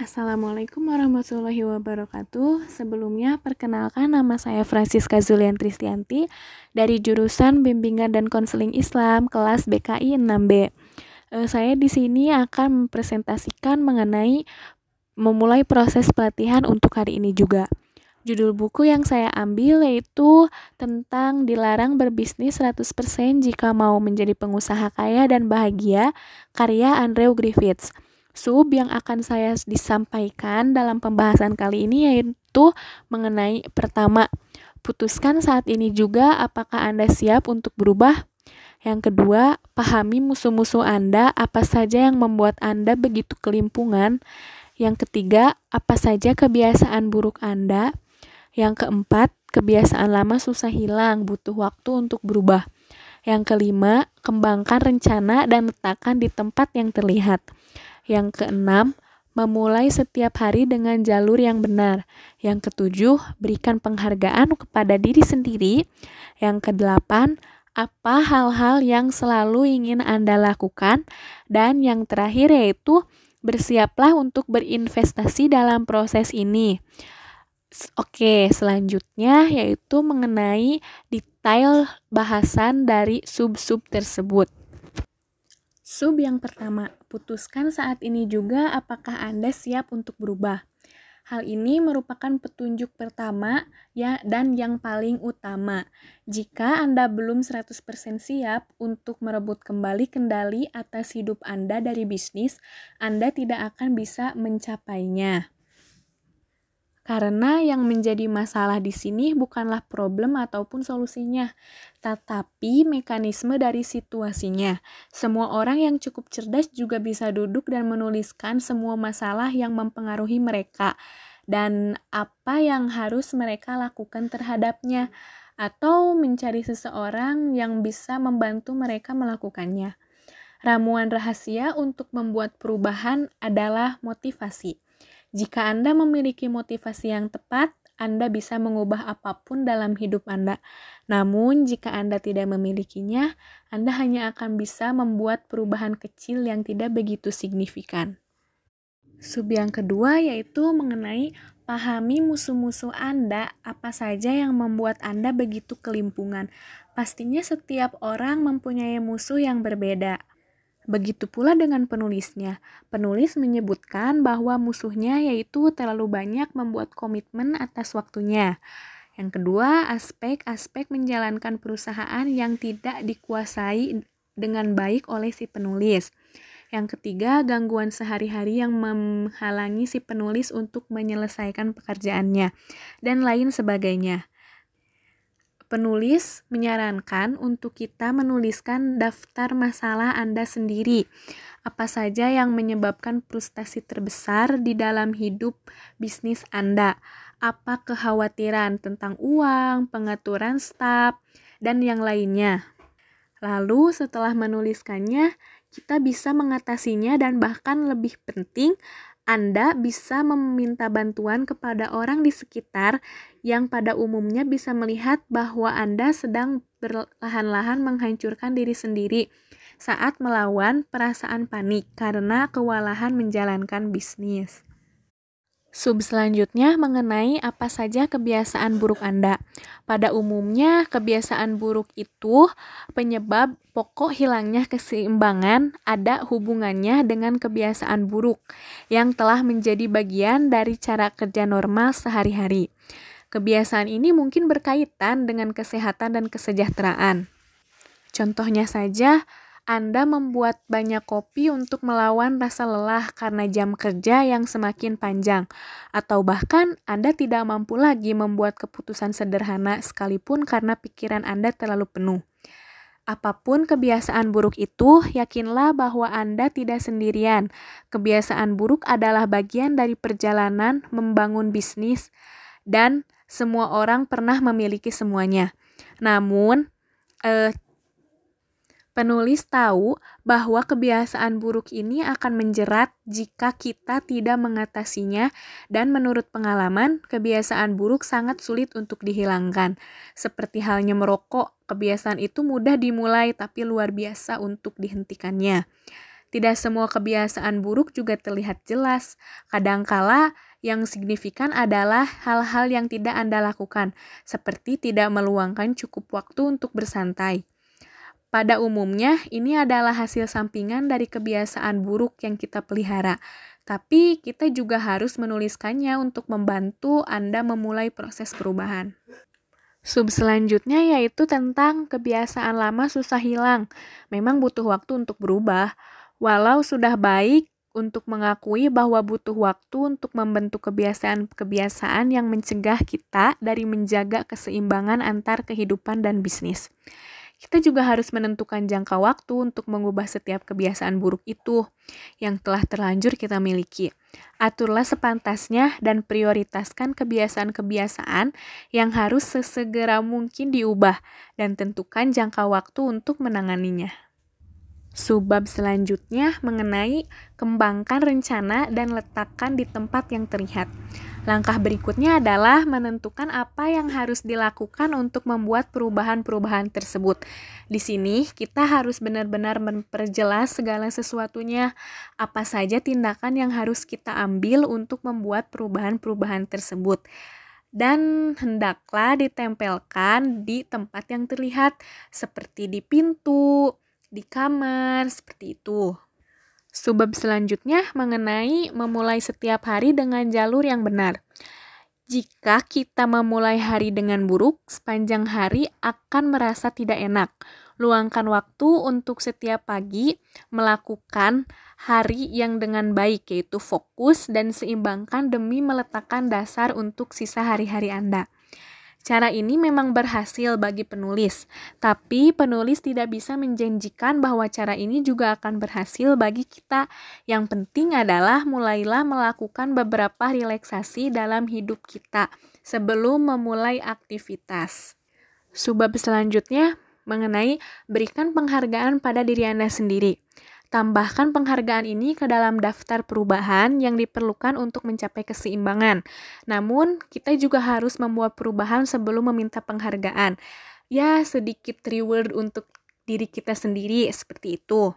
Assalamualaikum warahmatullahi wabarakatuh. Sebelumnya, perkenalkan nama saya Francisca Zulian Tristianti dari jurusan Bimbingan dan Konseling Islam kelas BKI 6B. Eh, saya di sini akan mempresentasikan mengenai memulai proses pelatihan untuk hari ini juga. Judul buku yang saya ambil yaitu tentang dilarang berbisnis 100% jika mau menjadi pengusaha kaya dan bahagia, karya Andrew Griffiths. Sub yang akan saya disampaikan dalam pembahasan kali ini yaitu mengenai pertama, putuskan saat ini juga apakah Anda siap untuk berubah. Yang kedua, pahami musuh-musuh Anda, apa saja yang membuat Anda begitu kelimpungan. Yang ketiga, apa saja kebiasaan buruk Anda. Yang keempat, kebiasaan lama susah hilang, butuh waktu untuk berubah. Yang kelima, kembangkan rencana dan letakkan di tempat yang terlihat. Yang keenam, memulai setiap hari dengan jalur yang benar. Yang ketujuh, berikan penghargaan kepada diri sendiri. Yang kedelapan, apa hal-hal yang selalu ingin Anda lakukan. Dan yang terakhir yaitu, bersiaplah untuk berinvestasi dalam proses ini. Oke, selanjutnya yaitu mengenai detail bahasan dari sub-sub tersebut. Sub yang pertama, putuskan saat ini juga apakah Anda siap untuk berubah. Hal ini merupakan petunjuk pertama ya dan yang paling utama. Jika Anda belum 100% siap untuk merebut kembali kendali atas hidup Anda dari bisnis, Anda tidak akan bisa mencapainya. Karena yang menjadi masalah di sini bukanlah problem ataupun solusinya, tetapi mekanisme dari situasinya. Semua orang yang cukup cerdas juga bisa duduk dan menuliskan semua masalah yang mempengaruhi mereka dan apa yang harus mereka lakukan terhadapnya atau mencari seseorang yang bisa membantu mereka melakukannya. Ramuan rahasia untuk membuat perubahan adalah motivasi. Jika Anda memiliki motivasi yang tepat, Anda bisa mengubah apa pun dalam hidup Anda. Namun, jika Anda tidak memilikinya, Anda hanya akan bisa membuat perubahan kecil yang tidak begitu signifikan. Sub yang kedua yaitu mengenai pahami musuh-musuh Anda, apa saja yang membuat Anda begitu kelimpungan. Pastinya setiap orang mempunyai musuh yang berbeda. Begitu pula dengan penulisnya. Penulis menyebutkan bahwa musuhnya yaitu terlalu banyak membuat komitmen atas waktunya. Yang kedua, aspek-aspek menjalankan perusahaan yang tidak dikuasai dengan baik oleh si penulis. Yang ketiga, gangguan sehari-hari yang menghalangi si penulis untuk menyelesaikan pekerjaannya, dan lain sebagainya. Penulis menyarankan untuk kita menuliskan daftar masalah Anda sendiri. Apa saja yang menyebabkan frustasi terbesar di dalam hidup bisnis Anda? Apa kekhawatiran tentang uang, pengaturan staf, dan yang lainnya? Lalu, setelah menuliskannya, kita bisa mengatasinya, dan bahkan lebih penting, anda bisa meminta bantuan kepada orang di sekitar yang pada umumnya bisa melihat bahwa Anda sedang perlahan-lahan menghancurkan diri sendiri saat melawan perasaan panik karena kewalahan menjalankan bisnis. Sub selanjutnya mengenai apa saja kebiasaan buruk Anda. Pada umumnya, kebiasaan buruk itu penyebab pokok hilangnya keseimbangan ada hubungannya dengan kebiasaan buruk yang telah menjadi bagian dari cara kerja normal sehari-hari. Kebiasaan ini mungkin berkaitan dengan kesehatan dan kesejahteraan. Contohnya saja, anda membuat banyak kopi untuk melawan rasa lelah karena jam kerja yang semakin panjang, atau bahkan Anda tidak mampu lagi membuat keputusan sederhana sekalipun karena pikiran Anda terlalu penuh. Apa pun kebiasaan buruk itu, yakinlah bahwa Anda tidak sendirian. Kebiasaan buruk adalah bagian dari perjalanan membangun bisnis, dan semua orang pernah memiliki semuanya. Namun, eh, Penulis tahu bahwa kebiasaan buruk ini akan menjerat jika kita tidak mengatasinya, dan menurut pengalaman, kebiasaan buruk sangat sulit untuk dihilangkan. Seperti halnya merokok, kebiasaan itu mudah dimulai tapi luar biasa untuk dihentikannya. tidak semua kebiasaan buruk juga terlihat jelas. Kadangkala yang signifikan adalah hal-hal yang tidak Anda lakukan, seperti tidak meluangkan cukup waktu untuk bersantai. Pada umumnya, ini adalah hasil sampingan dari kebiasaan buruk yang kita pelihara, tapi kita juga harus menuliskannya untuk membantu Anda memulai proses perubahan. Sub selanjutnya yaitu tentang kebiasaan lama susah hilang. Memang butuh waktu untuk berubah. Walau sudah baik untuk mengakui bahwa butuh waktu untuk membentuk kebiasaan-kebiasaan yang mencegah kita dari menjaga keseimbangan antar kehidupan dan bisnis. Kita juga harus menentukan jangka waktu untuk mengubah setiap kebiasaan buruk itu yang telah terlanjur kita miliki. Aturlah sepantasnya dan prioritaskan kebiasaan-kebiasaan yang harus sesegera mungkin diubah dan tentukan jangka waktu untuk menanganinya. Subab selanjutnya mengenai kembangkan rencana dan letakkan di tempat yang terlihat. Langkah berikutnya adalah menentukan apa yang harus dilakukan untuk membuat perubahan-perubahan tersebut. Di sini kita harus benar-benar memperjelas segala sesuatunya, apa saja tindakan yang harus kita ambil untuk membuat perubahan-perubahan tersebut dan hendaklah ditempelkan di tempat yang terlihat seperti di pintu, di kamar, seperti itu. Subbab selanjutnya mengenai memulai setiap hari dengan jalur yang benar. Jika kita memulai hari dengan buruk, sepanjang hari akan merasa tidak enak. Luangkan waktu untuk setiap pagi melakukan hari yang dengan baik, yaitu fokus dan seimbangkan demi meletakkan dasar untuk sisa hari-hari Anda. Cara ini memang berhasil bagi penulis, tapi penulis tidak bisa menjanjikan bahwa cara ini juga akan berhasil bagi kita. Yang penting adalah mulailah melakukan beberapa relaksasi dalam hidup kita sebelum memulai aktivitas. Subbab selanjutnya mengenai berikan penghargaan pada diri Anda sendiri. Tambahkan penghargaan ini ke dalam daftar perubahan yang diperlukan untuk mencapai keseimbangan. Namun, kita juga harus membuat perubahan sebelum meminta penghargaan. Ya, sedikit reward untuk diri kita sendiri seperti itu.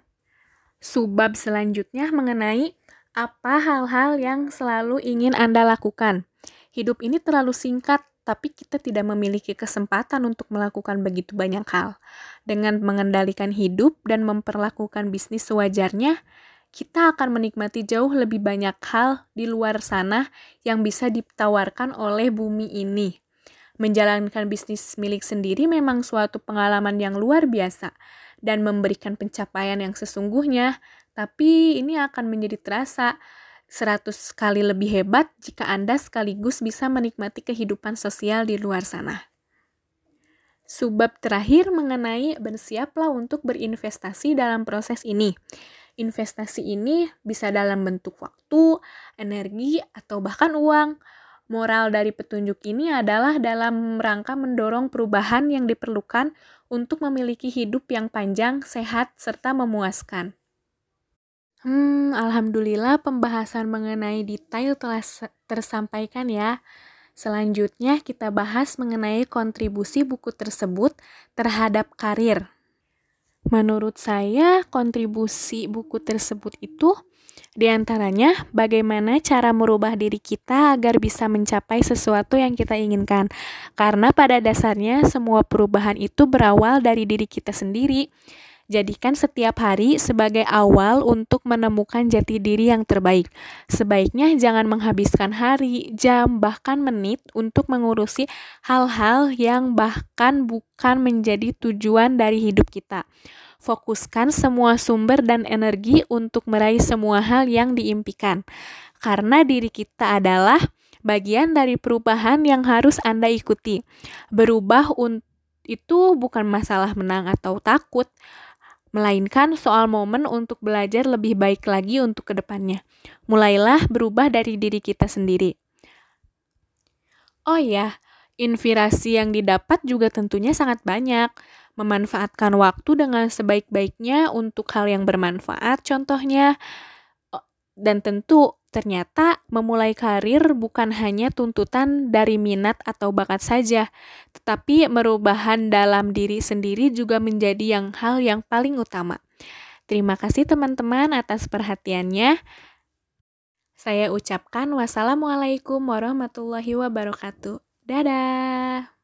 Subab selanjutnya mengenai apa hal-hal yang selalu ingin Anda lakukan. Hidup ini terlalu singkat tapi kita tidak memiliki kesempatan untuk melakukan begitu banyak hal. Dengan mengendalikan hidup dan memperlakukan bisnis sewajarnya, kita akan menikmati jauh lebih banyak hal di luar sana yang bisa ditawarkan oleh bumi ini. Menjalankan bisnis milik sendiri memang suatu pengalaman yang luar biasa dan memberikan pencapaian yang sesungguhnya, tapi ini akan menjadi terasa 100 kali lebih hebat jika Anda sekaligus bisa menikmati kehidupan sosial di luar sana. Subbab terakhir mengenai bersiaplah untuk berinvestasi dalam proses ini. Investasi ini bisa dalam bentuk waktu, energi, atau bahkan uang. Moral dari petunjuk ini adalah dalam rangka mendorong perubahan yang diperlukan untuk memiliki hidup yang panjang, sehat, serta memuaskan. Hmm, alhamdulillah pembahasan mengenai detail telah tersampaikan ya. Selanjutnya kita bahas mengenai kontribusi buku tersebut terhadap karir. Menurut saya, kontribusi buku tersebut itu di antaranya bagaimana cara merubah diri kita agar bisa mencapai sesuatu yang kita inginkan. Karena pada dasarnya semua perubahan itu berawal dari diri kita sendiri. Jadikan setiap hari sebagai awal untuk menemukan jati diri yang terbaik. Sebaiknya jangan menghabiskan hari, jam, bahkan menit untuk mengurusi hal-hal yang bahkan bukan menjadi tujuan dari hidup kita. Fokuskan semua sumber dan energi untuk meraih semua hal yang diimpikan. Karena diri kita adalah bagian dari perubahan yang harus Anda ikuti. Berubah itu bukan masalah menang atau takut, melainkan soal momen untuk belajar lebih baik lagi untuk ke depannya. Mulailah berubah dari diri kita sendiri. Oh ya, inspirasi yang didapat juga tentunya sangat banyak. Memanfaatkan waktu dengan sebaik-baiknya untuk hal yang bermanfaat, contohnya, dan tentu Ternyata memulai karir bukan hanya tuntutan dari minat atau bakat saja, tetapi merubahan dalam diri sendiri juga menjadi yang hal yang paling utama. Terima kasih teman-teman atas perhatiannya. Saya ucapkan wassalamualaikum warahmatullahi wabarakatuh. Dadah.